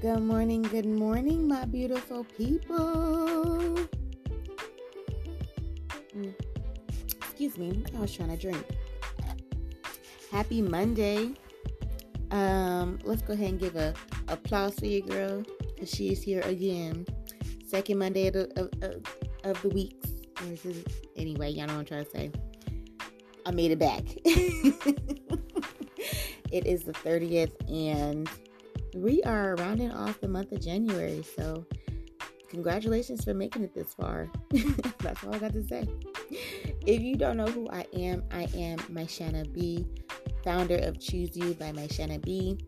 Good morning, good morning, my beautiful people. Mm. Excuse me, I was trying to drink. Happy Monday. Um, let's go ahead and give a applause for your girl because she is here again. Second Monday of the, of, of, of the weeks. Anyway, y'all know what I'm trying to say. I made it back. it is the 30th and we are rounding off the month of January. So, congratulations for making it this far. That's all I got to say. If you don't know who I am, I am Myshana B, founder of Choose You by Myshana B.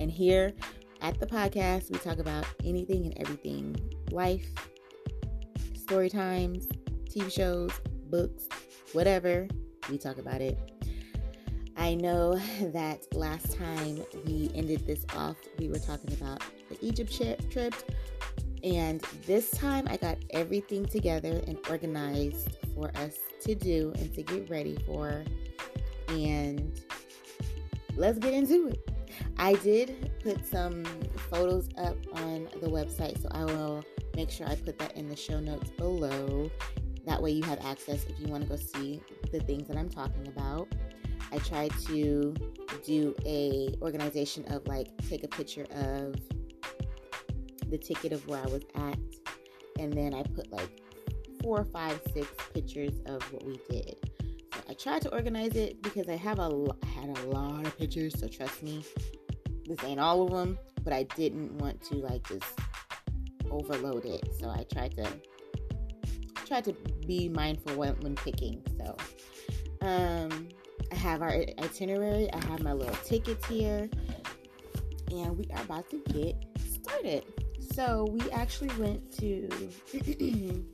And here at the podcast, we talk about anything and everything life, story times, TV shows, books, whatever. We talk about it. I know that last time we ended this off, we were talking about the Egypt trip. And this time I got everything together and organized for us to do and to get ready for. And let's get into it. I did put some photos up on the website, so I will make sure I put that in the show notes below. That way you have access if you want to go see the things that I'm talking about. I tried to do a organization of like take a picture of the ticket of where I was at, and then I put like four, five, six pictures of what we did. So I tried to organize it because I have a I had a lot of pictures. So trust me, this ain't all of them, but I didn't want to like just overload it. So I tried to try to be mindful when, when picking. So um I have our itinerary, I have my little tickets here, and we are about to get started. So we actually went to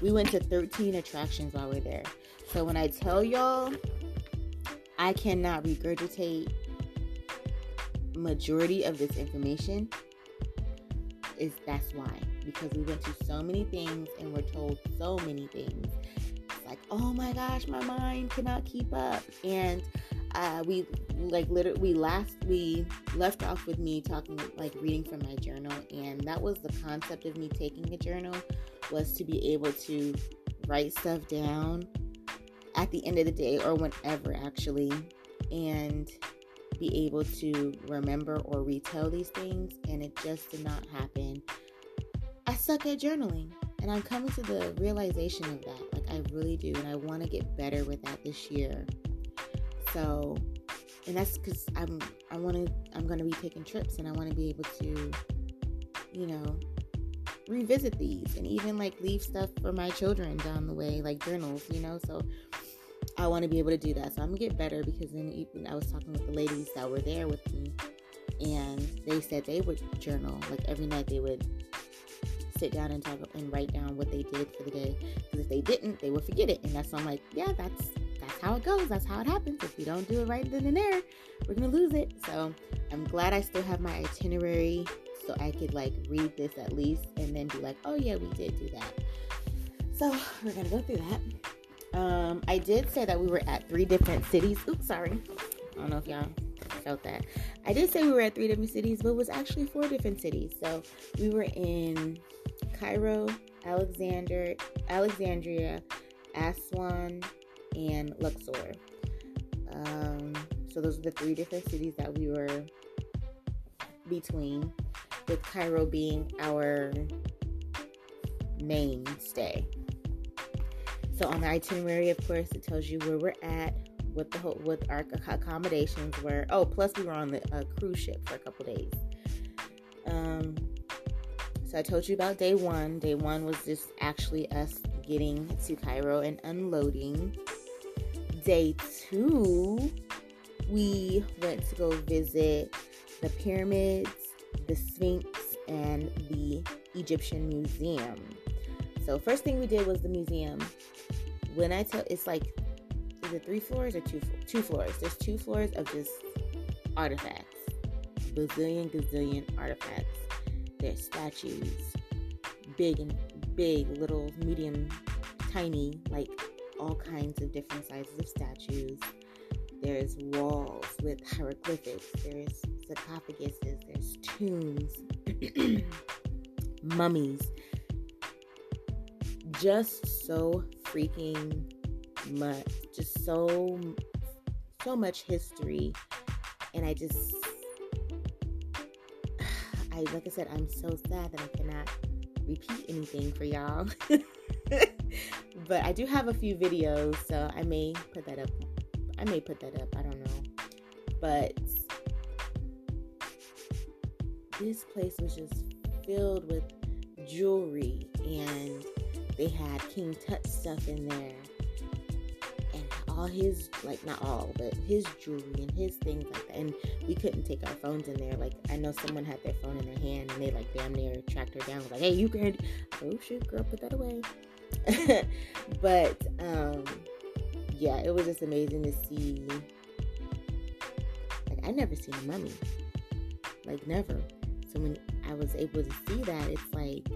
we went to 13 attractions while we are there. So when I tell y'all, I cannot regurgitate majority of this information is that's why. Because we went to so many things and we're told so many things. It's like oh my gosh my mind cannot keep up. And uh, we like literally we last we left off with me talking like reading from my journal. And that was the concept of me taking a journal was to be able to write stuff down at the end of the day or whenever actually. And be able to remember or retell these things, and it just did not happen. I suck at journaling, and I'm coming to the realization of that. Like, I really do, and I want to get better with that this year. So, and that's because I'm I want to I'm going to be taking trips, and I want to be able to, you know, revisit these and even like leave stuff for my children down the way, like journals, you know. So I want to be able to do that. So I'm gonna get better because then even I was talking with the ladies that were there with me, and they said they would journal like every night. They would sit down and talk and write down what they did for the day. Because if they didn't, they would forget it. And that's I'm like, yeah, that's that's how it goes. That's how it happens. If we don't do it right then and there, we're gonna lose it. So I'm glad I still have my itinerary so I could like read this at least and then be like, oh yeah, we did do that. So we're gonna go through that. Um, I did say that we were at three different cities. Oops, sorry. I don't know if y'all felt that. I did say we were at three different cities, but it was actually four different cities. So we were in Cairo, Alexander, Alexandria, Aswan, and Luxor. Um, so those are the three different cities that we were between, with Cairo being our mainstay. So on the itinerary, of course, it tells you where we're at, what the whole, what our accommodations were. Oh, plus we were on the uh, cruise ship for a couple days. Um, so I told you about day one. Day one was just actually us getting to Cairo and unloading. Day two, we went to go visit the pyramids, the Sphinx, and the Egyptian Museum. So first thing we did was the museum when I tell it's like is it three floors or two two floors? There's two floors of just artifacts. Bazillion gazillion artifacts. There's statues, big and big, little, medium, tiny, like all kinds of different sizes of statues. There's walls with hieroglyphics. There's sarcophaguses. There's tombs, mummies. Just so freaking much. Just so so much history, and I just I like I said, I'm so sad that I cannot repeat anything for y'all. but I do have a few videos, so I may put that up. I may put that up. I don't know. But this place was just filled with jewelry and they had King Tut stuff in there And all his like not all, but his jewelry and his things like that. And we couldn't take our phones in there. Like I know someone had their phone in their hand and they like damn near tracked her down. Like, hey, you can oh shit, girl, put that away. but um yeah, it was just amazing to see like I never seen a mummy. Like never. So when I was able to see that, it's like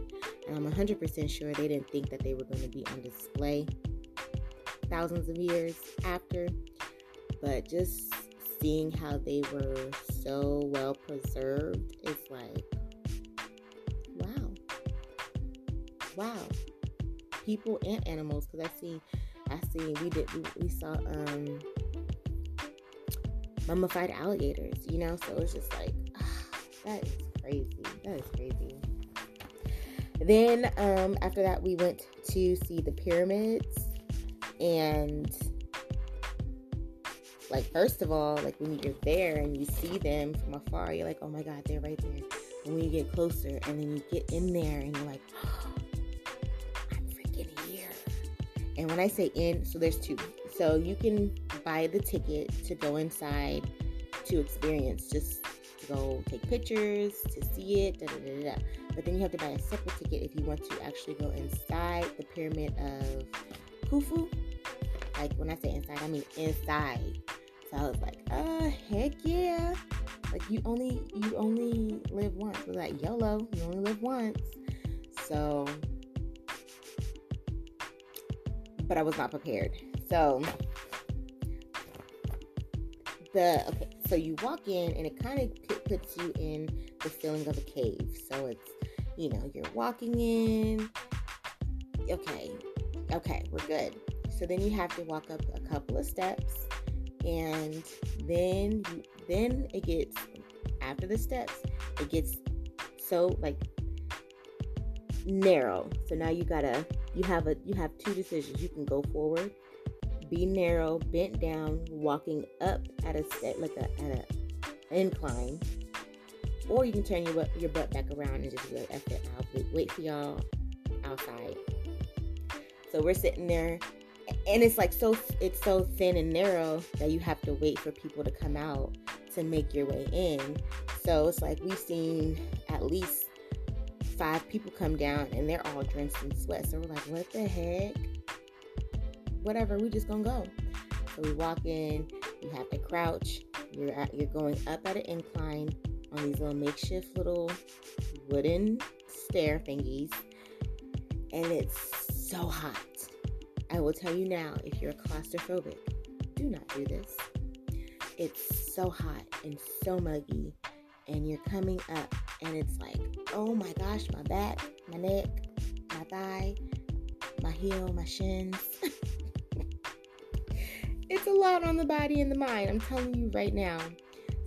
I'm 100% sure they didn't think that they were going to be on display thousands of years after. But just seeing how they were so well preserved, it's like, wow. Wow. People and animals, because I see, I see, we did, we, saw, um, mummified alligators, you know? So it's just like, ah, that is crazy. That is crazy. Then um, after that, we went to see the pyramids. And like first of all like when you're there and you see them from afar you're like oh my god they're right there. And when you get closer and then you get in there and you're like oh, i'm freaking here. And when i say in so there's two. So you can buy the ticket to go inside to experience. Just to go take pictures to see it da, da, da, but then you have to buy a separate ticket if you want to actually go inside the pyramid of Khufu like when I say inside, I mean inside. So I was like, uh, heck yeah. Like you only you only live once. We're like YOLO, you only live once. So but I was not prepared. So the okay, so you walk in and it kind of puts you in the feeling of a cave. So it's you know, you're walking in. Okay. Okay, we're good. So then you have to walk up a couple of steps and then then it gets after the steps, it gets so like narrow. So now you gotta you have a you have two decisions. You can go forward, be narrow, bent down, walking up at a step like a at a incline, or you can turn your your butt back around and just be like, F it, I'll wait, for y'all outside. So we're sitting there and it's like so it's so thin and narrow that you have to wait for people to come out to make your way in. So it's like we've seen at least five people come down and they're all drenched in sweat. So we're like what the heck? Whatever we just gonna go. So we walk in you have to crouch you're at, you're going up at an incline on these little makeshift little wooden stair thingies and it's so hot I will tell you now if you're claustrophobic, do not do this. It's so hot and so muggy, and you're coming up, and it's like, oh my gosh, my back, my neck, my thigh, my heel, my shins. it's a lot on the body and the mind. I'm telling you right now.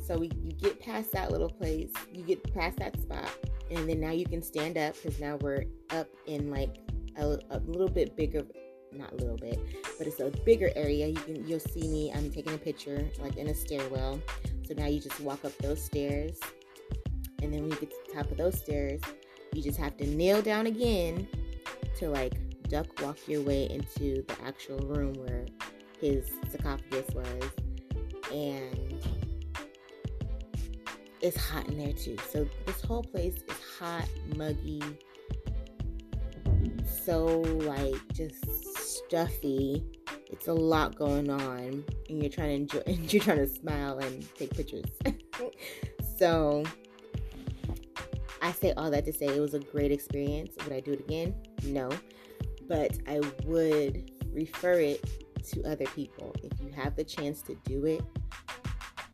So we, get past that little place, you get past that spot, and then now you can stand up because now we're up in like a, a little bit bigger not a little bit, but it's a bigger area. You can you'll see me. I'm taking a picture like in a stairwell. So now you just walk up those stairs, and then when you get to the top of those stairs, you just have to kneel down again to like duck walk your way into the actual room where his sarcophagus was, and it's hot in there too. So this whole place is hot, muggy, so like just stuffy. It's a lot going on, and you're trying to enjoy. And you're trying to smile and take pictures. so I say all that to say it was a great experience. Would I do it again? No, but I would refer it to other people. If you have the chance to do it,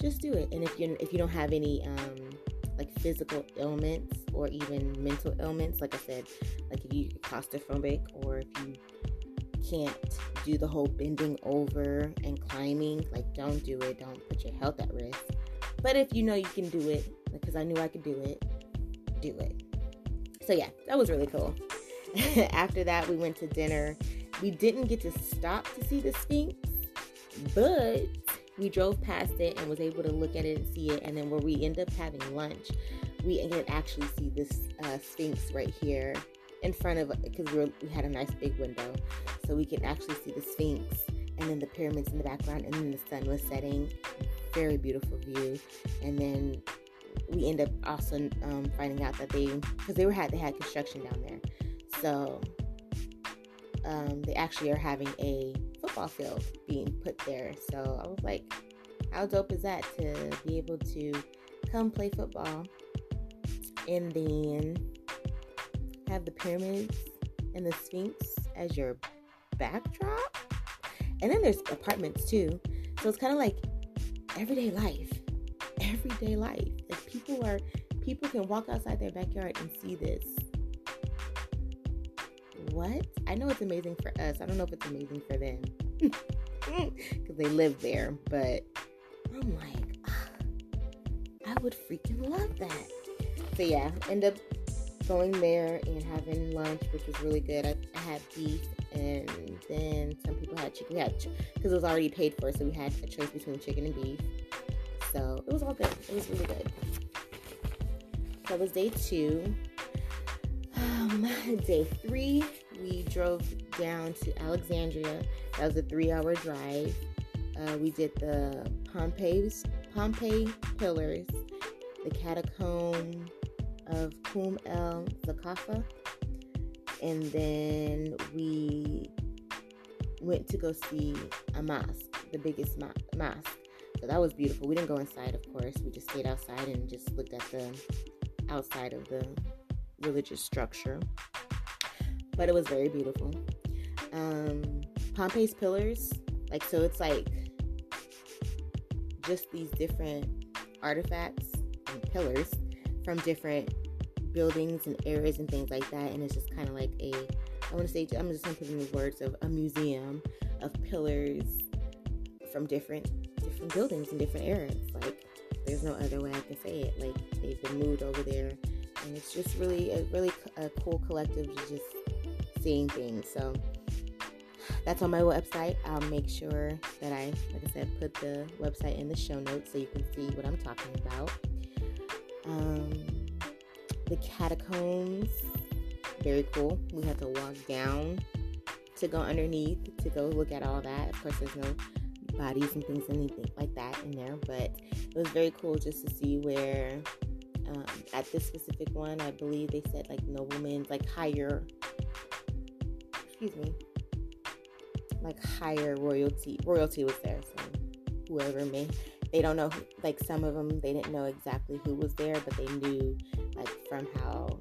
just do it. And if you if you don't have any um, like physical ailments or even mental ailments, like I said, like if you claustrophobic or if you can't do the whole bending over and climbing, like don't do it. Don't put your health at risk. But if you know you can do it, because I knew I could do it, do it. So yeah, that was really cool. After that, we went to dinner. We didn't get to stop to see the Sphinx, but we drove past it and was able to look at it and see it. And then where we end up having lunch, we can actually see this uh, Sphinx right here in front of because we, we had a nice big window, so we can actually see the Sphinx and then the pyramids in the background, and then the sun was setting. Very beautiful view. And then we end up also um, finding out that they because they were had they had construction down there, so um, they actually are having a football field being put there. So I was like, how dope is that to be able to come play football and then have the pyramids and the Sphinx as your backdrop? And then there's apartments too. So it's kind of like everyday life. Everyday life. If people are people can walk outside their backyard and see this what? I know it's amazing for us. I don't know if it's amazing for them because they live there, but I'm like, ah, I would freaking love that. So yeah, end up going there and having lunch, which was really good. I, I had beef, and then some people had chicken. We had because it was already paid for, so we had a choice between chicken and beef. So it was all good. It was really good. So it was day two. Um, day three drove down to Alexandria. That was a three-hour drive. Uh, we did the Pompeii's Pompeii pillars, the catacomb of Kum el Zakafa, and then we went to go see a mosque, the biggest mo- mosque. So that was beautiful. We didn't go inside, of course. We just stayed outside and just looked at the outside of the religious structure but it was very beautiful. Um, Pompeii's pillars, like so, it's like just these different artifacts and pillars from different buildings and areas and things like that, and it's just kind of like a I want to say I'm just gonna put in the words of a museum of pillars from different different buildings and different eras. Like there's no other way I can say it. Like they've been moved over there, and it's just really a really a cool collective to just seeing things. So that's on my website. I'll make sure that I, like I said, put the website in the show notes so you can see what I'm talking about. Um, the catacombs, very cool. We had to walk down to go underneath to go look at all that. Of course, there's no bodies and things, anything like that in there, but it was very cool just to see where. Um, at this specific one, I believe they said like noblemen, like higher excuse me, like higher royalty. Royalty was there, so whoever may, they don't know. Like some of them, they didn't know exactly who was there, but they knew like from how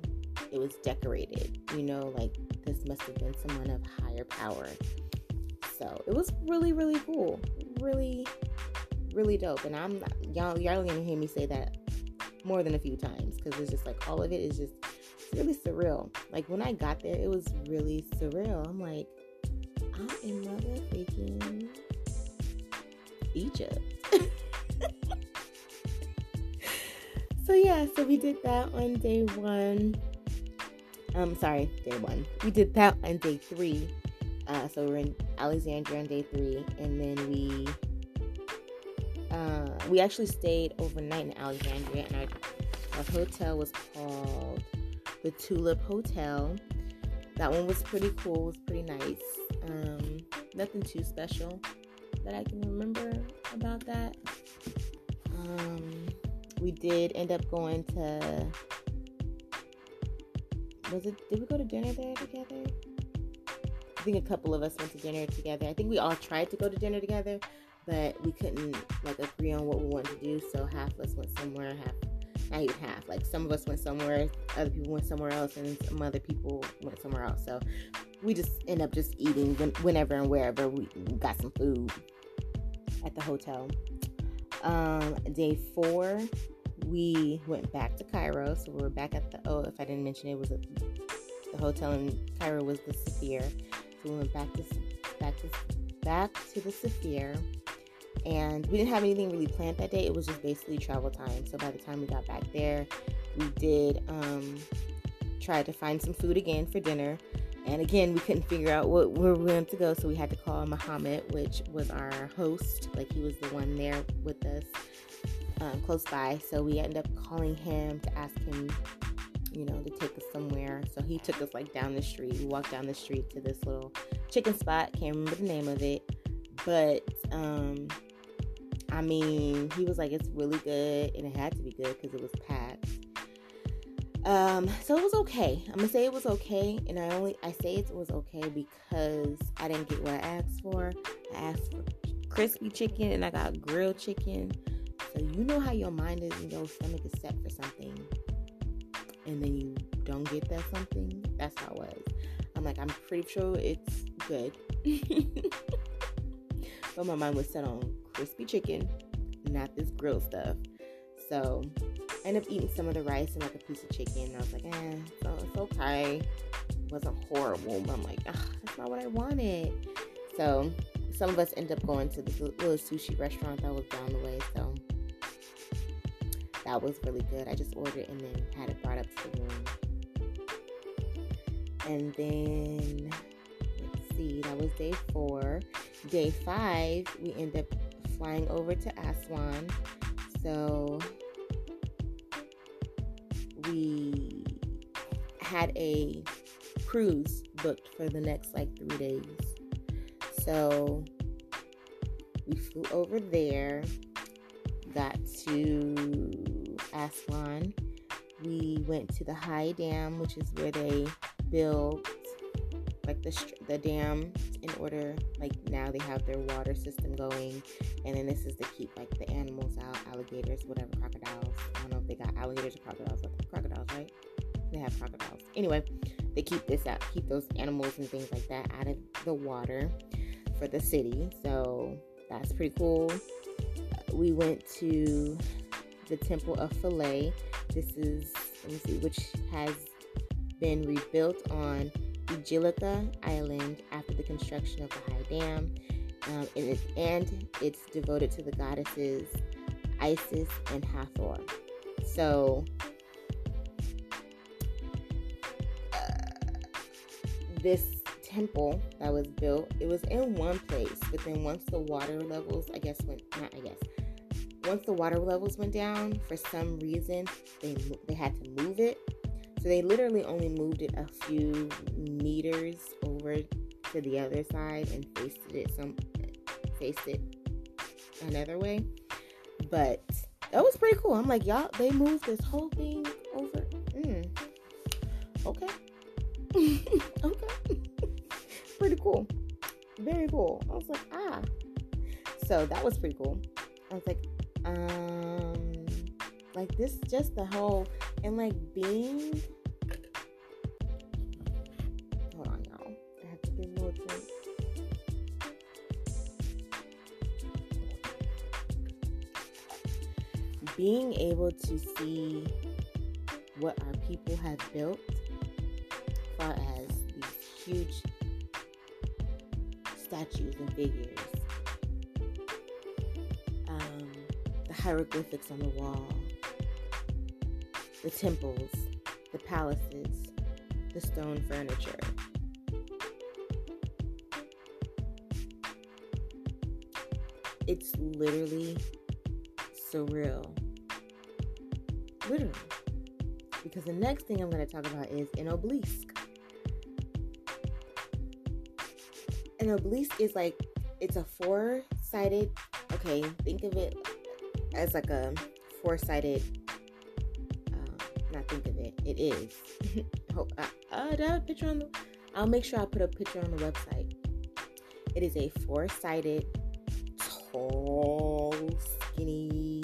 it was decorated. You know, like this must have been someone of higher power. So it was really, really cool. Really, really dope. And I'm y'all, y'all gonna hear me say that more than a few times because it's just like all of it is just really surreal. Like when I got there, it was really surreal. I'm like, I'm in motherfucking Egypt. so yeah, so we did that on day one. Um, sorry, day one. We did that on day three. Uh, so we're in Alexandria on day three, and then we uh, we actually stayed overnight in Alexandria, and our, our hotel was called the Tulip Hotel. That one was pretty cool, it was pretty nice. Um, nothing too special that I can remember about that. Um, we did end up going to. Was it? Did we go to dinner there together? I think a couple of us went to dinner together. I think we all tried to go to dinner together, but we couldn't like agree on what we wanted to do. So half of us went somewhere, half not even half. Like some of us went somewhere, other people went somewhere else, and some other people went somewhere else. So we just end up just eating when, whenever and wherever we got some food at the hotel. Um, day four, we went back to Cairo. So we were back at the oh, if I didn't mention it, was a, the hotel in Cairo was the Saphir. So we went back to back to back to the Saphir, and we didn't have anything really planned that day. It was just basically travel time. So by the time we got back there, we did um, try to find some food again for dinner. And again, we couldn't figure out what, where we wanted to go, so we had to call Muhammad, which was our host. Like he was the one there with us, um, close by. So we ended up calling him to ask him, you know, to take us somewhere. So he took us like down the street. We walked down the street to this little chicken spot. Can't remember the name of it, but um, I mean, he was like, it's really good, and it had to be good because it was packed. Um, so it was okay. I'm gonna say it was okay, and I only I say it was okay because I didn't get what I asked for. I asked for crispy chicken, and I got grilled chicken. So you know how your mind is and your stomach is set for something, and then you don't get that something. That's how it was. I'm like, I'm pretty sure it's good, but my mind was set on crispy chicken, not this grilled stuff. So I ended up eating some of the rice and like a piece of chicken. And I was like, eh, so it's okay. It wasn't horrible, but I'm like, that's not what I wanted. So some of us end up going to this little sushi restaurant that was down the way. So that was really good. I just ordered and then had it brought up to the room. And then let's see, that was day four. Day five, we end up flying over to Aswan. So we had a cruise booked for the next like three days. So we flew over there, got to Aswan. We went to the High Dam, which is where they build like the the dam order like now they have their water system going and then this is to keep like the animals out alligators whatever crocodiles. I don't know if they got alligators or crocodiles crocodiles right? They have crocodiles. Anyway they keep this out keep those animals and things like that out of the water for the city. So that's pretty cool. We went to the temple of philae. This is let me see which has been rebuilt on Ijilika Island after the construction of the High Dam, um, and, it's, and it's devoted to the goddesses Isis and Hathor. So, uh, this temple that was built, it was in one place, but then once the water levels, I guess, went not I guess, once the water levels went down, for some reason they they had to move it so they literally only moved it a few meters over to the other side and faced it some faced it another way. But that was pretty cool. I'm like, y'all, they moved this whole thing over. Mm. Okay. okay. pretty cool. Very cool. I was like, ah. So that was pretty cool. I was like, um, like this, just the whole and like being hold on y'all. I have to get a little drink being able to see what our people have built far as these huge statues and figures. Um, the hieroglyphics on the wall the temples, the palaces, the stone furniture. It's literally surreal. Literally. Because the next thing I'm going to talk about is an obelisk. An obelisk is like, it's a four sided, okay, think of it as like a four sided think of it. It is. Hope I, uh, I a picture on the. I'll make sure I put a picture on the website. It is a four-sided, tall, skinny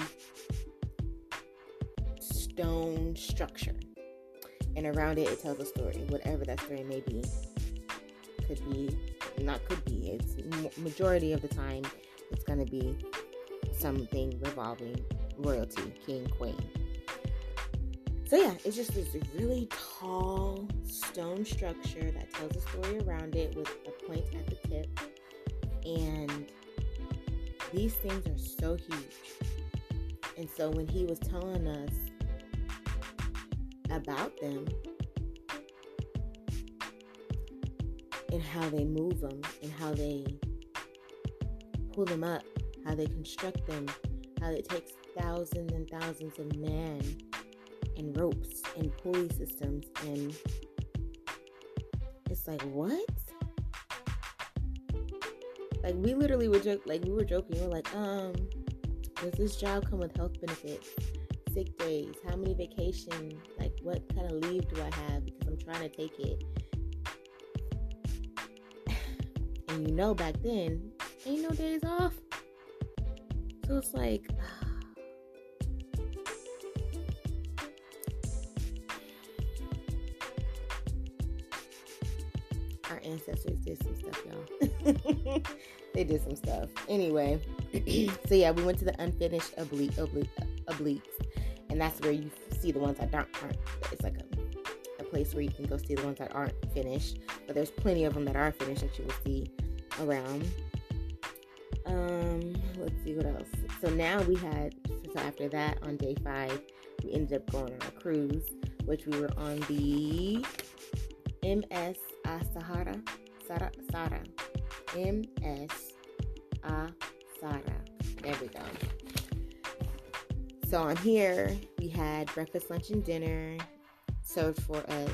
stone structure, and around it, it tells a story, whatever that story may be. could be, not could be, it's majority of the time, it's to be something revolving royalty, king, queen. So yeah, it's just this really tall stone structure that tells a story around it with a point at the tip. And these things are so huge. And so when he was telling us about them and how they move them and how they pull them up, how they construct them, how it takes thousands and thousands of men and ropes and pulley systems and it's like what? Like we literally were joke like we were joking. We are like um does this job come with health benefits? Sick days? How many vacation? Like what kind of leave do i have? Because i'm trying to take it. And you know back then ain't no days off. So it's like ancestors did some stuff, y'all. they did some stuff. Anyway, so yeah, we went to the unfinished oblique, oblique, obliques, and that's where you see the ones that aren't. aren't it's like a, a place where you can go see the ones that aren't finished, but there's plenty of them that are finished that you will see around. Um, let's see what else. So now we had. So after that, on day five, we ended up going on a cruise, which we were on the MS Asahara Sara Sara MS Asara. There we go. So on here we had breakfast, lunch, and dinner served for us.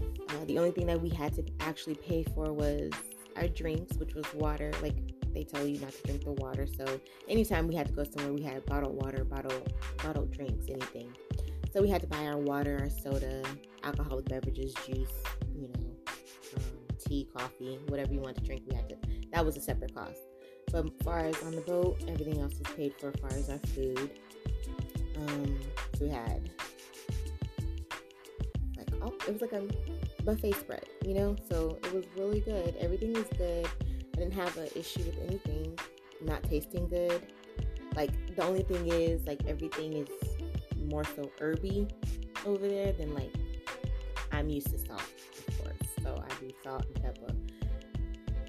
Uh, the only thing that we had to actually pay for was our drinks, which was water. Like they tell you not to drink the water. So anytime we had to go somewhere, we had bottled water, bottled bottled drinks, anything. So we had to buy our water, our soda, alcoholic beverages, juice, tea, coffee, whatever you want to drink, we had to. That was a separate cost. But as far as on the boat, everything else was paid for as far as our food. Um, we had like oh, it was like a buffet spread, you know. So it was really good. Everything was good. I didn't have an issue with anything not tasting good. Like the only thing is like everything is more so herby over there than like I'm used to salt so salt and pepper.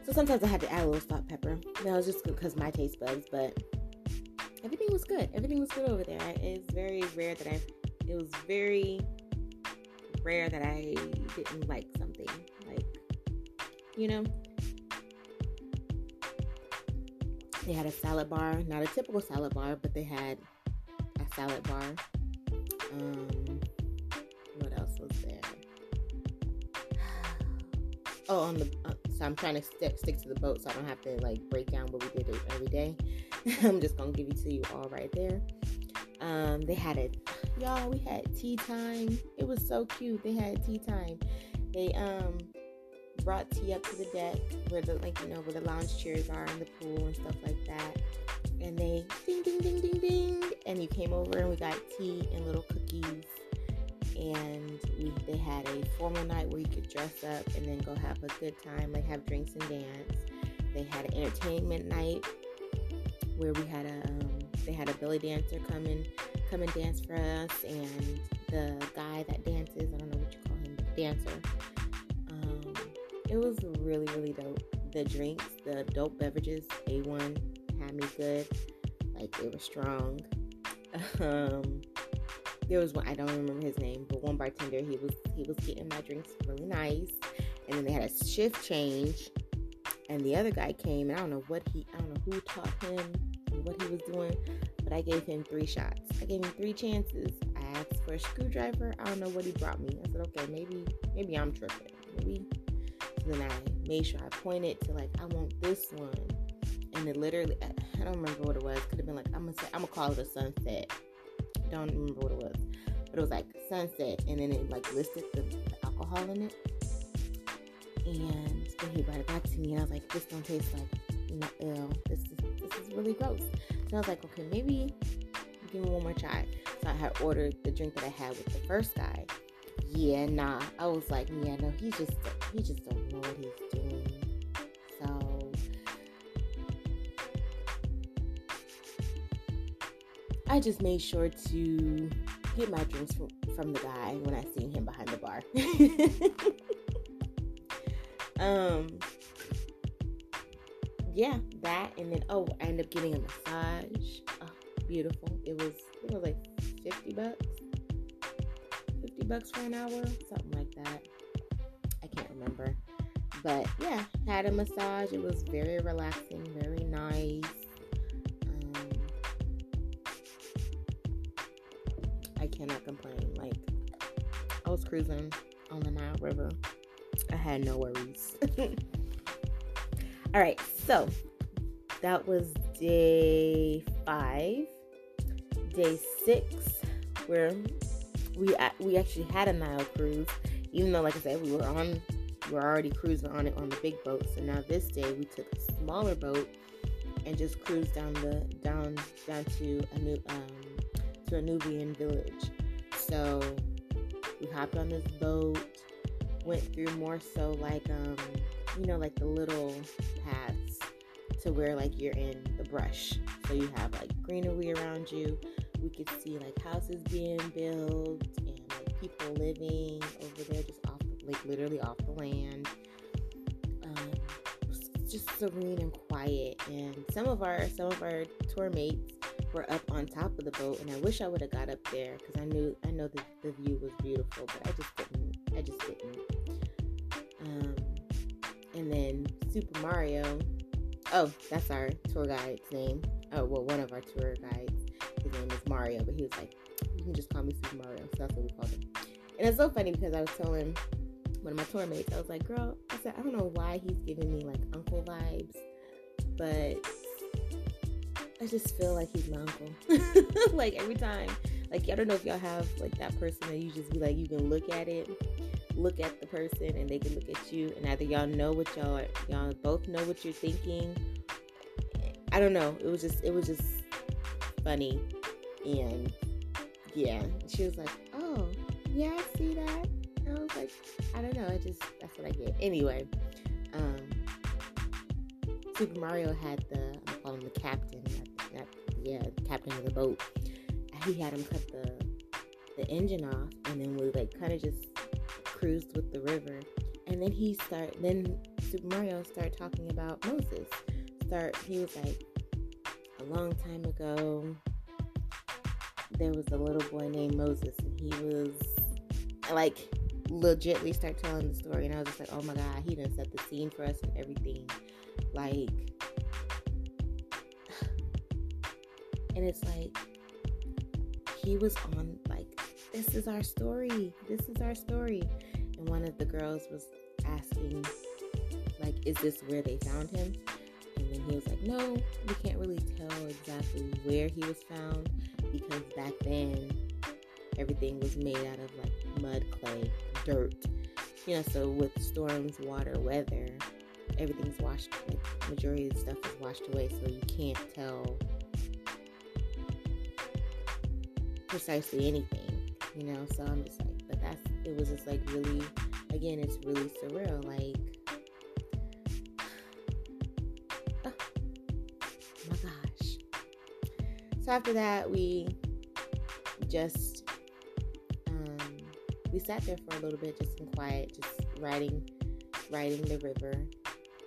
So sometimes I had to add a little salt pepper. That was just because my taste buds, but everything was good. Everything was good over there. It's very rare that I. It was very rare that I didn't like something. Like, you know. They had a salad bar, not a typical salad bar, but they had a salad bar. Um, oh on the uh, so i'm trying to stick stick to the boat so i don't have to like break down what we did every day. I'm just gonna give it to you all right there. Um they had it y'all we had tea time. It was so cute. They had tea time. They um brought tea up to the deck where the like you know where the lounge chairs are in the pool and stuff like that. And they ding ding ding ding ding and you came over and we got tea and little cookies and we they had a formal night where you could dress up and then go have a good time, like have drinks and dance. They had an entertainment night where we had a um, they had a belly dancer come and come and dance for us, and the guy that dances, I don't know what you call him, dancer. Um, it was really really dope. The drinks, the dope beverages, A1 had me good, like they were strong. um, there was one I don't remember his name, but one bartender he was he was getting my drinks really nice, and then they had a shift change, and the other guy came and I don't know what he I don't know who taught him what he was doing, but I gave him three shots. I gave him three chances. I asked for a screwdriver. I don't know what he brought me. I said, okay, maybe maybe I'm tripping. Maybe. So then I made sure I pointed to like I want this one, and it literally I, I don't remember what it was. Could have been like I'm gonna say I'm gonna call it a sunset don't remember what it was, but it was like sunset, and then it like listed the, the alcohol in it. And then he brought it back to me, and I was like, "This don't taste like no ill. This is this is really gross." So I was like, "Okay, maybe give me one more try." So I had ordered the drink that I had with the first guy, yeah, nah. I was like, yeah, no, he just he just don't know what he's doing. I just made sure to get my drinks from, from the guy when I seen him behind the bar. um yeah, that and then oh, I ended up getting a massage. Oh, beautiful. It was it was like 50 bucks. 50 bucks for an hour, something like that. I can't remember. But yeah, had a massage. It was very relaxing, very nice. I cannot complain. Like I was cruising on the Nile River. I had no worries. All right, so that was day five. Day six, where we we actually had a Nile cruise, even though, like I said, we were on we were already cruising on it on the big boat. So now this day we took a smaller boat and just cruised down the down down to a new um, to a Nubian village. So we hopped on this boat, went through more so like um you know like the little paths to where like you're in the brush. So you have like greenery around you. We could see like houses being built and like people living over there just off like literally off the land. Um, just serene and quiet. And some of our some of our tour mates were up on top of the boat, and I wish I would have got up there because I knew I know the, view was beautiful, but I just didn't. I just didn't. Um, and then Super Mario. Oh, that's our tour guide's name. Oh, well, one of our tour guides. His name is Mario, but he was like, "You can just call me Super Mario." So that's what we called him. And it's so funny because I was telling one of my tour mates, I was like, "Girl," I said, "I don't know why he's giving me like uncle vibes, but I just feel like he's my uncle. like every time, like I don't know if y'all have like that person that you just be like, you can look at it." look at the person and they can look at you and either y'all know what y'all are, y'all both know what you're thinking. I don't know. It was just it was just funny and yeah. She was like, "Oh, yeah, I see that." And I was like, "I don't know. I just that's what I get." Anyway, um, Super Mario had the I'm calling the captain. Yeah, captain of the boat. He had him cut the the engine off, and then we like kind of just cruised with the river. And then he start then Super Mario started talking about Moses. Start he was like a long time ago there was a little boy named Moses and he was like legitly start telling the story and I was just like, Oh my god, he done set the scene for us and everything. Like and it's like he was on like this is our story. This is our story and one of the girls was asking, like, is this where they found him? And then he was like, no, we can't really tell exactly where he was found because back then everything was made out of like mud, clay, dirt. You know, so with storms, water, weather, everything's washed. Like majority of the stuff is washed away, so you can't tell precisely anything. You know, so I'm just like but that's it was just like really again it's really surreal like oh, my gosh. So after that we just um, we sat there for a little bit just in quiet just riding riding the river.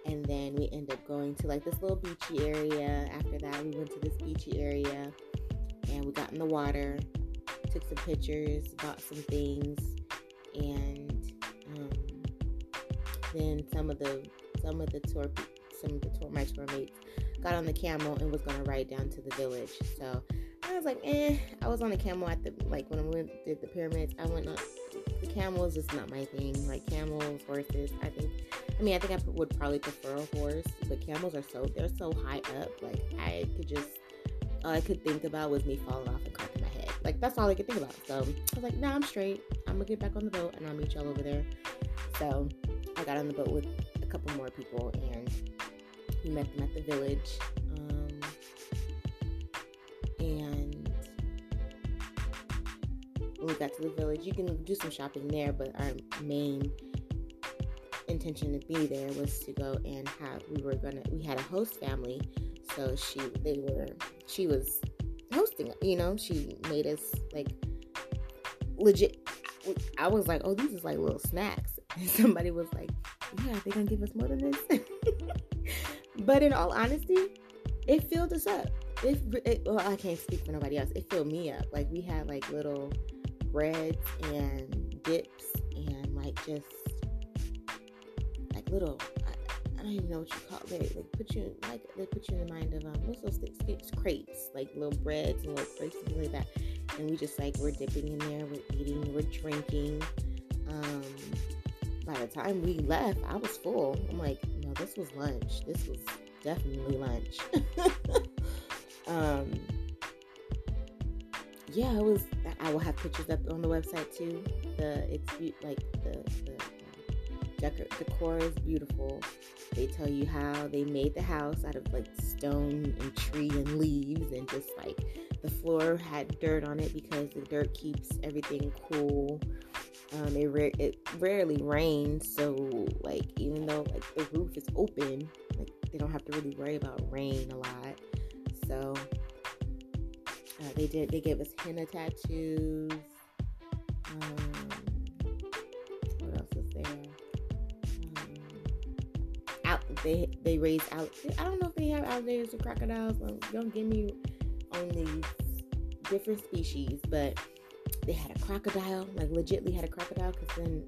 And then we ended up going to like this little beachy area. After that we went to this beachy area and we got in the water took some pictures, bought some things, and um, then some of the some of the tour some of the tour my tour mates got on the camel and was gonna ride down to the village. So I was like, eh. I was on the camel at the like when I went did the pyramids. I went on the camel is not my thing. Like camels, horses. I think. I mean, I think I would probably prefer a horse, but camels are so they're so high up. Like I could just all I could think about was me falling off my head. Like that's all I could think about. So I was like, nah, I'm straight. I'm gonna get back on the boat and I'll meet y'all over there. So I got on the boat with a couple more people and we met them at the village. Um, and when we got to the village. You can do some shopping there, but our main intention to be there was to go and have we were gonna we had a host family so she they were she was hosting you know she made us like legit i was like oh these is like little snacks. And somebody was like yeah they're gonna give us more than this. But in all honesty it filled us up. It, it well i can't speak for nobody else. It filled me up. Like we had like little breads and dips and like just like little don't even know what you call it. Like put you like they put you in the mind of um what's those things? It's crepes, like little breads and little crepes and like that. And we just like we're dipping in there, we're eating, we're drinking. Um by the time we left, I was full. I'm like, no, this was lunch. This was definitely lunch. um yeah, it was. I will have pictures up on the website too. The it's like the, the decor, decor is beautiful. They tell you how they made the house out of like stone and tree and leaves, and just like the floor had dirt on it because the dirt keeps everything cool. Um, it, ra- it rarely rains, so like even though like the roof is open, like they don't have to really worry about rain a lot. So uh, they did. They gave us henna tattoos. Um, they they raise out. I don't know if they have alligators or crocodiles. Don't get me on these different species, but they had a crocodile. Like legitly had a crocodile. Because then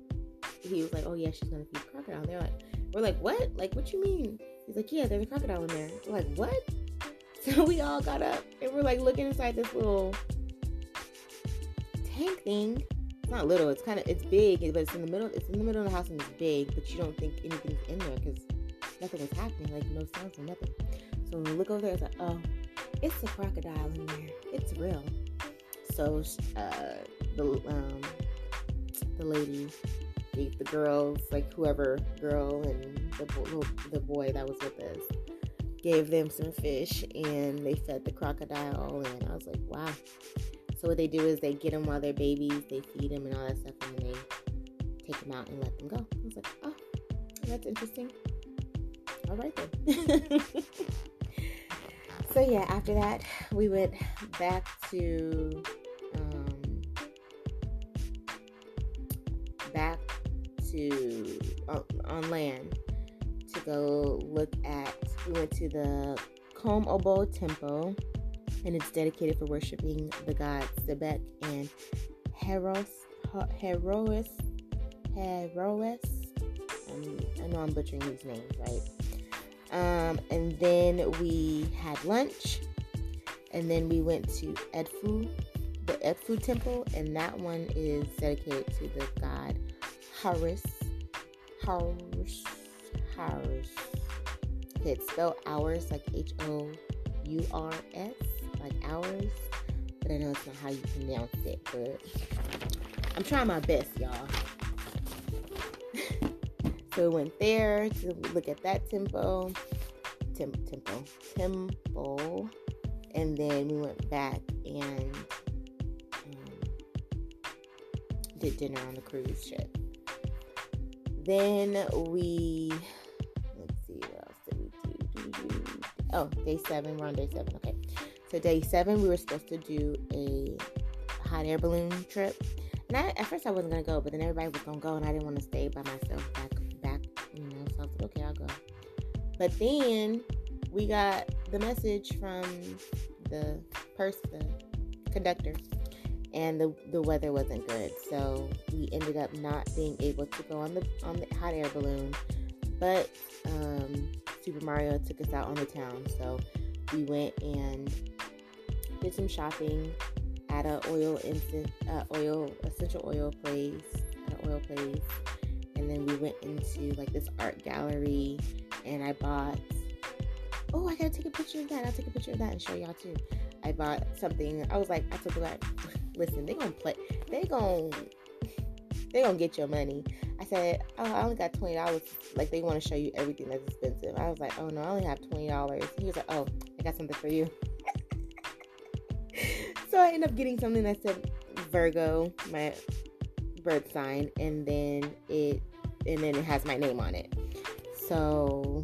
he was like, "Oh yeah, she's gonna feed crocodile." They're like, "We're like, what? Like, what you mean?" He's like, "Yeah, there's a crocodile in there." We're like, "What?" So we all got up and we're like looking inside this little tank thing. It's not little. It's kind of it's big, but it's in the middle. It's in the middle of the house and it's big, but you don't think anything's in there because nothing was happening, like no sounds or nothing. So when we look over there, it's like, oh, it's a crocodile in there. It's real. So uh, the um, the lady gave the girls, like whoever girl and the the boy that was with us, gave them some fish, and they fed the crocodile. And I was like, wow. So what they do is they get them while they're babies, they feed them and all that stuff, and then they take them out and let them go. I was like, oh, that's interesting all right then. so yeah, after that, we went back to um, back to uh, on land to go look at. We went to the Kom Ombo Temple, and it's dedicated for worshiping the gods Sebek and Heros, Heroes, Heroes. I know I'm butchering these names, right? Um, and then we had lunch. And then we went to Edfu, the Edfu temple, and that one is dedicated to the god Horus. Horus. Horus. Okay, it's spelled hours, like H O U R S, like hours. But I know it's not how you pronounce it, but I'm trying my best, y'all. So we went there to look at that tempo, tem, tempo, temple, and then we went back and um, did dinner on the cruise ship. Then we let's see what else did we do? do, do, do. Oh, day seven. We're on day seven. Okay, so day seven we were supposed to do a hot air balloon trip. And I, at first I wasn't gonna go, but then everybody was gonna go, and I didn't want to stay by myself back But then we got the message from the person, the conductor, and the the weather wasn't good, so we ended up not being able to go on the on the hot air balloon. But um, Super Mario took us out on the town, so we went and did some shopping at a oil instant uh, oil essential oil place an oil place. And then we went into like this art gallery and I bought oh I gotta take a picture of that. I'll take a picture of that and show y'all too. I bought something. I was like I told like listen they gonna play they gonna they gonna get your money. I said oh I only got twenty dollars. Like they want to show you everything that's expensive. I was like oh no I only have twenty dollars. He was like oh I got something for you. So I ended up getting something that said Virgo, my birth sign, and then it and then it has my name on it. So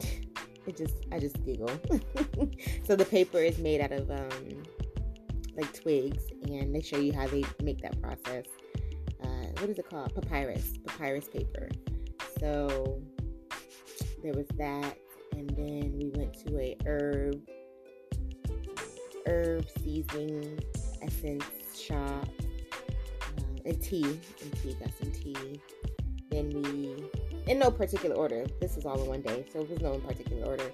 it just I just giggle. so the paper is made out of um like twigs and they show you how they make that process. Uh, what is it called? Papyrus, papyrus paper. So there was that, and then we went to a herb herb seasoning essence shop, uh, and tea, and tea. Got some tea. Then we, in no particular order. This was all in one day, so it was no in particular order.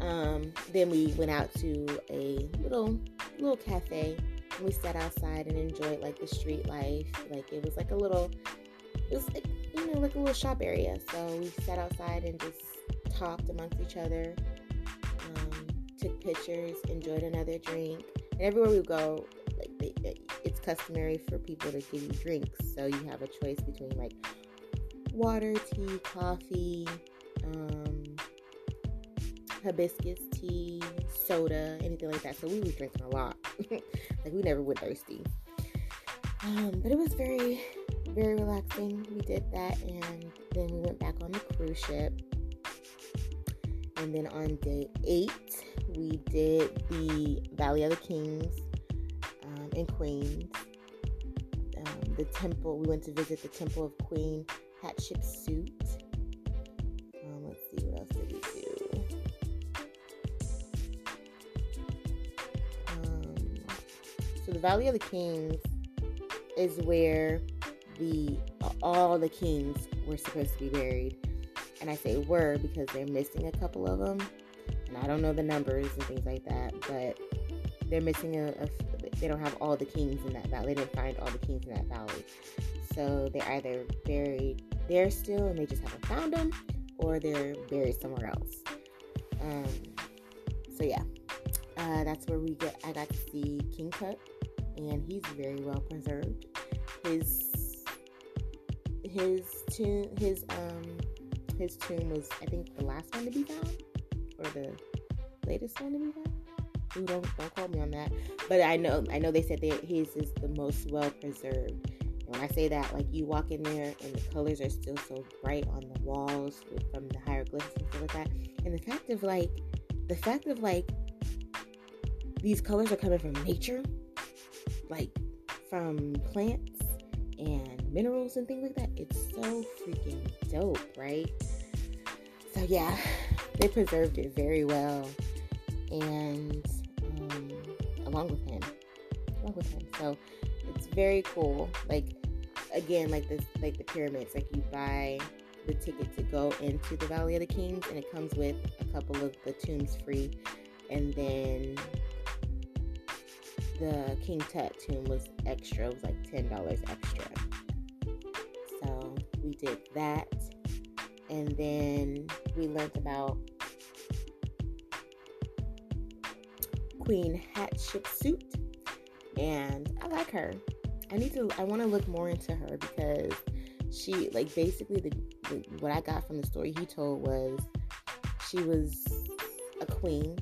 Um, then we went out to a little little cafe and we sat outside and enjoyed like the street life. Like it was like a little, it was like you know like a little shop area. So we sat outside and just talked amongst each other, um, took pictures, enjoyed another drink. And everywhere we go, like it's customary for people to give you drinks. So you have a choice between like water, tea, coffee. Um, hibiscus tea, soda, anything like that. So we was drinking a lot. like we never went thirsty. Um, but it was very, very relaxing. We did that, and then we went back on the cruise ship. And then on day eight, we did the Valley of the Kings um, in Queens. Um, the temple, we went to visit the temple of Queen Hatshepsut. Um, let's see, what else did we do? Um, so the Valley of the Kings is where the all the kings were supposed to be buried. And I say were because they're missing a couple of them. And I don't know the numbers and things like that, but they're missing a, a they don't have all the kings in that valley. They didn't find all the kings in that valley. So they're either buried there still and they just haven't found them, or they're buried somewhere else. Um, so yeah, uh, that's where we get. I got to see King Tut, and he's very well preserved. His his tomb his um his tomb was I think the last one to be found or the latest one to be found. Ooh, don't don't quote me on that. But I know I know they said that his is the most well preserved. When I say that, like you walk in there and the colors are still so bright on the walls from the hieroglyphs and stuff like that. And the fact of like the fact of like these colors are coming from nature, like from plants and minerals and things like that. It's so freaking dope, right? So yeah, they preserved it very well, and um, along with him, along with him. So it's very cool. Like again, like this, like the pyramids. Like you buy the ticket to go into the Valley of the Kings, and it comes with a couple of the tombs free, and then the King Tut tomb was extra. It was like ten dollars extra. So we did that, and then we learned about Queen Hatshepsut, and I like her. I need to. I want to look more into her because she, like, basically the, the what I got from the story he told was she was a queen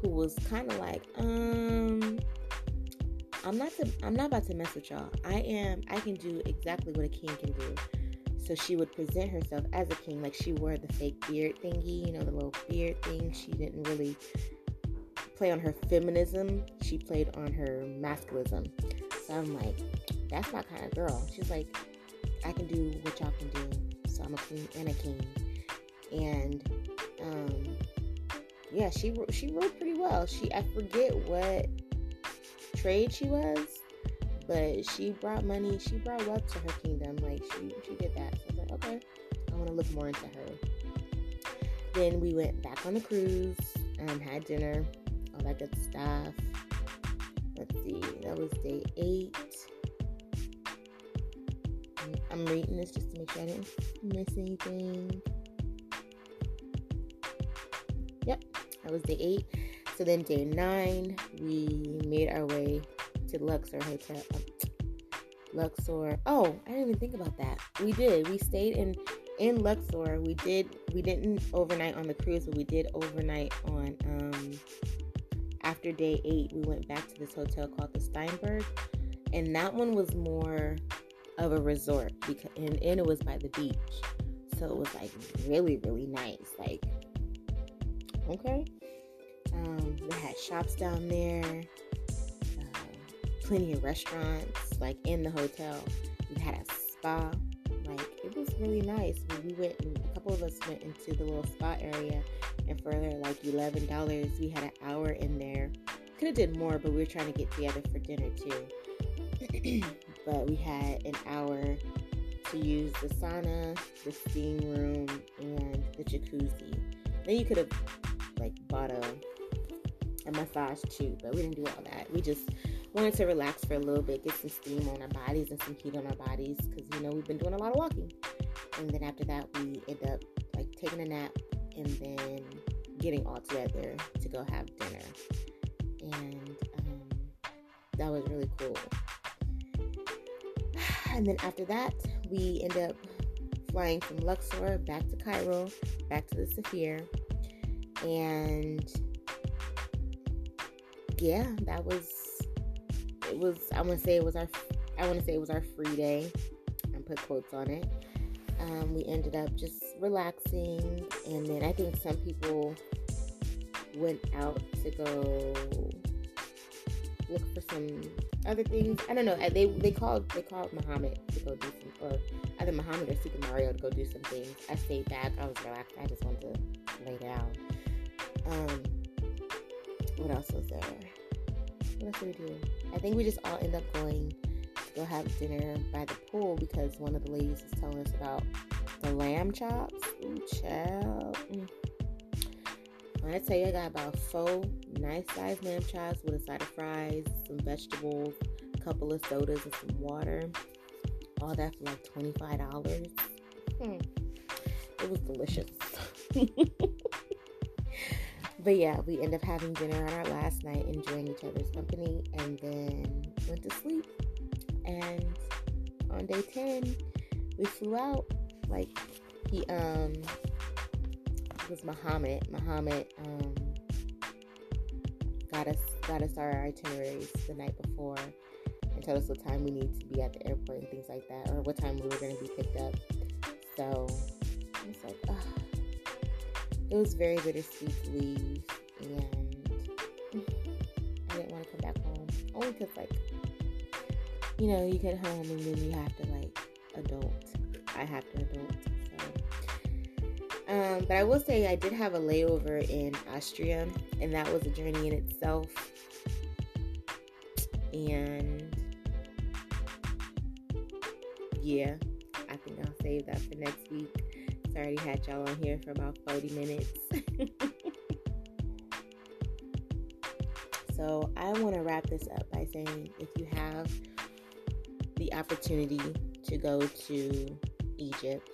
who was kind of like, um, I'm not to, I'm not about to mess with y'all. I am. I can do exactly what a king can do. So she would present herself as a king, like she wore the fake beard thingy, you know, the little beard thing. She didn't really play on her feminism. She played on her masculism. So I'm like, that's my kind of girl. She's like, I can do what y'all can do. So I'm a queen and a king. And um, yeah, she she wrote pretty well. She I forget what trade she was, but she brought money. She brought wealth to her kingdom. Like she she did that. So I was like, okay, I want to look more into her. Then we went back on the cruise. Um, had dinner, all that good stuff. Let's see, that was day eight. I'm reading this just to make sure I didn't miss anything. Yep, that was day eight. So then day nine, we made our way to Luxor Hotel. Um, Luxor. Oh, I didn't even think about that. We did. We stayed in in Luxor. We did. We didn't overnight on the cruise, but we did overnight on. Um, after day eight, we went back to this hotel called the Steinberg. and that one was more of a resort because and, and it was by the beach. So it was like really really nice like okay. Um, they had shops down there uh, plenty of restaurants like in the hotel. We had a spa like it was really nice. We went a couple of us went into the little spa area and for like $11 we had an hour in there could have did more but we were trying to get together for dinner too but we had an hour to use the sauna, the steam room, and the jacuzzi. Then you could have like bought a a massage too, but we didn't do all that. We just wanted to relax for a little bit, get some steam on our bodies and some heat on our bodies because you know we've been doing a lot of walking. And then after that, we end up like taking a nap and then getting all together to go have dinner. And um, that was really cool. And then after that, we end up flying from Luxor back to Cairo, back to the Saphir. And yeah, that was it was I want to say it was our I want to say it was our free day and put quotes on it. Um, we ended up just relaxing and then I think some people went out to go look for some other things. I don't know. They they called they called Muhammad to go do some, or either Muhammad or Super Mario to go do some things. I stayed back. I was relaxed. I just wanted to lay down. Um, what else was there? What else did we do? I think we just all end up going to go have dinner by the pool because one of the ladies was telling us about the lamb chops. Ooh, child. Mm. When I tell you, I got about four nice sized lamb chops with a side of fries, some vegetables, a couple of sodas, and some water. All that for like $25. Hmm. It was delicious. but yeah, we end up having dinner on our last night, enjoying each other's company, and then went to sleep. And on day 10, we flew out. Like, he, um, was Muhammad. Muhammad um, got us got us our itineraries the night before and told us what time we need to be at the airport and things like that, or what time we were going to be picked up. So it was like, ugh. it was very bittersweet to leave, and I didn't want to come back home. Only because, like, you know, you get home and then you have to like adult. I have to adult. Um, but I will say I did have a layover in Austria, and that was a journey in itself. And yeah, I think I'll save that for next week. So I already had y'all on here for about 40 minutes. so I want to wrap this up by saying if you have the opportunity to go to Egypt,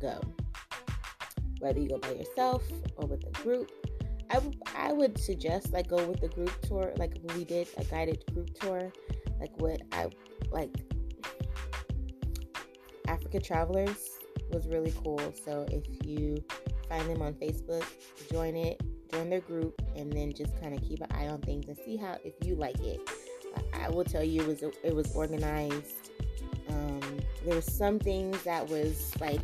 go whether you go by yourself or with a group. I, w- I would suggest like go with the group tour, like we did a guided group tour, like what I like. Africa Travelers was really cool. So if you find them on Facebook, join it, join their group, and then just kind of keep an eye on things and see how if you like it. I will tell you, it was it was organized. There were some things that was like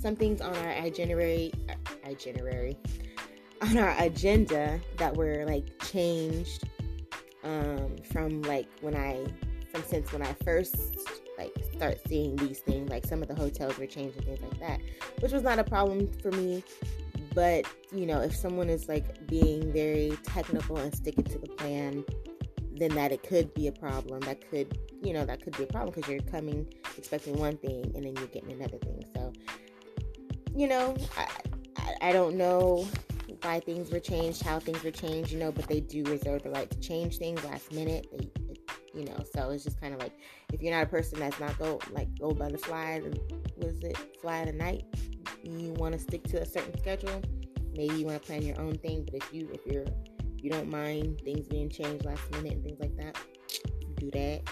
some things on our itinerary, itinerary, on our agenda that were like changed um, from like when I, from since when I first like start seeing these things. Like some of the hotels were changed and things like that, which was not a problem for me. But you know, if someone is like being very technical and sticking to the plan, then that it could be a problem. That could, you know, that could be a problem because you're coming expecting one thing and then you're getting another thing. So you know, I, I, I don't know why things were changed, how things were changed, you know, but they do reserve the right to change things last minute. They, you know, so it's just kind of like if you're not a person that's not go like go by the fly, was it fly the night? You want to stick to a certain schedule. Maybe you want to plan your own thing, but if you if you're you don't mind things being changed last minute and things like that, do that.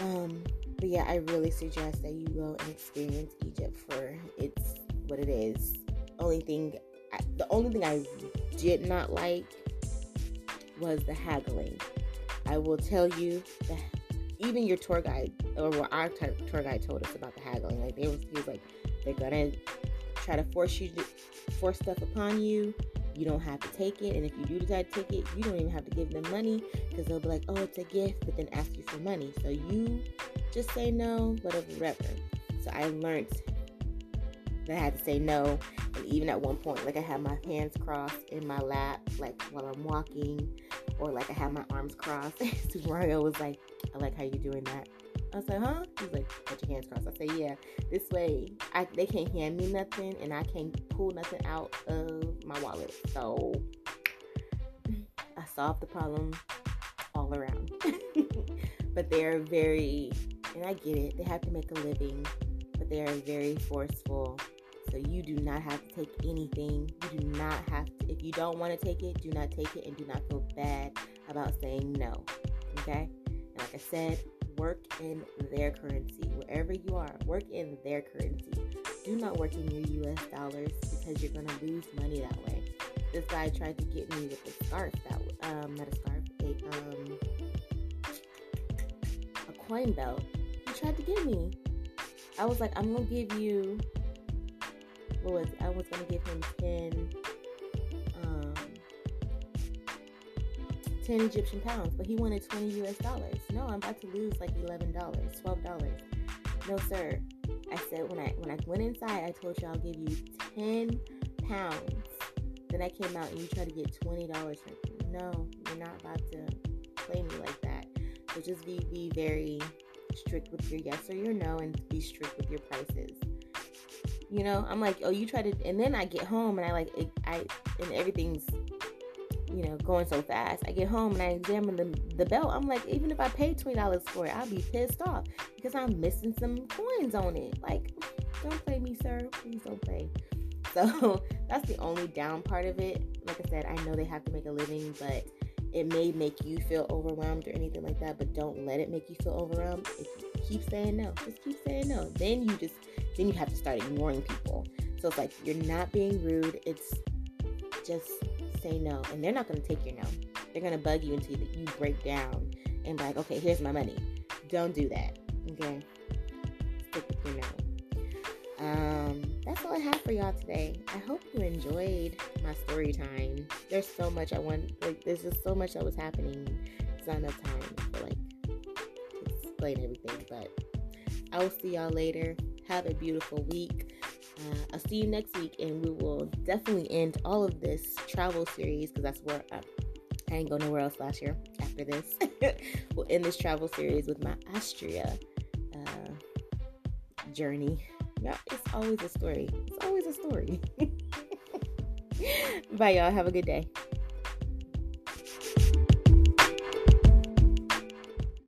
Um, but yeah, I really suggest that you go and experience Egypt for it's what it is. Only thing, the only thing I did not like was the haggling. I will tell you that even your tour guide or what our tour guide told us about the haggling, like they was he was like they're gonna try to force you to force stuff upon you. You don't have to take it, and if you do decide to take it, you don't even have to give them money because they'll be like, "Oh, it's a gift," but then ask you for money. So you just say no, whatever. So I learned that I had to say no, and even at one point, like I had my hands crossed in my lap, like while I'm walking, or like I had my arms crossed. Super Mario was like, "I like how you're doing that." I was like, huh? He's like, put your hands crossed. I say, yeah. This way, I, they can't hand me nothing, and I can't pull nothing out of my wallet. So I solved the problem all around. but they're very, and I get it. They have to make a living, but they are very forceful. So you do not have to take anything. You do not have to. If you don't want to take it, do not take it, and do not feel bad about saying no. Okay. And like I said, work in their currency. Wherever you are, work in their currency. Do not work in your US dollars because you're going to lose money that way. This guy tried to get me with a scarf that, um, not a scarf, a, um, a coin belt. He tried to get me. I was like, I'm to give you, what was? I was to give him 10 um 10 Egyptian pounds, but he wanted 20 US dollars. No, I'm about to lose like $11, $12. No, sir. I said when I when I went inside, I told you I'll give you 10 pounds. Then I came out and you tried to get $20 from me. No, you're not about to play me like that. So just be be very strict with your yes or your no and be strict with your prices. You know, I'm like, oh, you tried to, and then I get home and I like, it, I, and everything's you know, going so fast. I get home and I examine the, the belt. I'm like, even if I paid $20 for it, I'll be pissed off because I'm missing some coins on it. Like, don't play me, sir. Please don't play. So that's the only down part of it. Like I said, I know they have to make a living, but it may make you feel overwhelmed or anything like that, but don't let it make you feel overwhelmed. If you keep saying no, just keep saying no. Then you just then you have to start ignoring people. So it's like you're not being rude. It's just say no, and they're not going to take your no. They're going to bug you until you break down and be like, okay, here's my money. Don't do that. Okay, stick with your no. Um, that's all I have for y'all today. I hope you enjoyed my story time. There's so much I want. Like, there's just so much that was happening. It's not enough time to like explain everything. But I will see y'all later. Have a beautiful week. Uh, I'll see you next week, and we will definitely end all of this travel series because that's where I, I ain't go nowhere else last year. After this, we'll end this travel series with my Austria uh, journey. Yeah, it's always a story. It's always a story. Bye, y'all. Have a good day.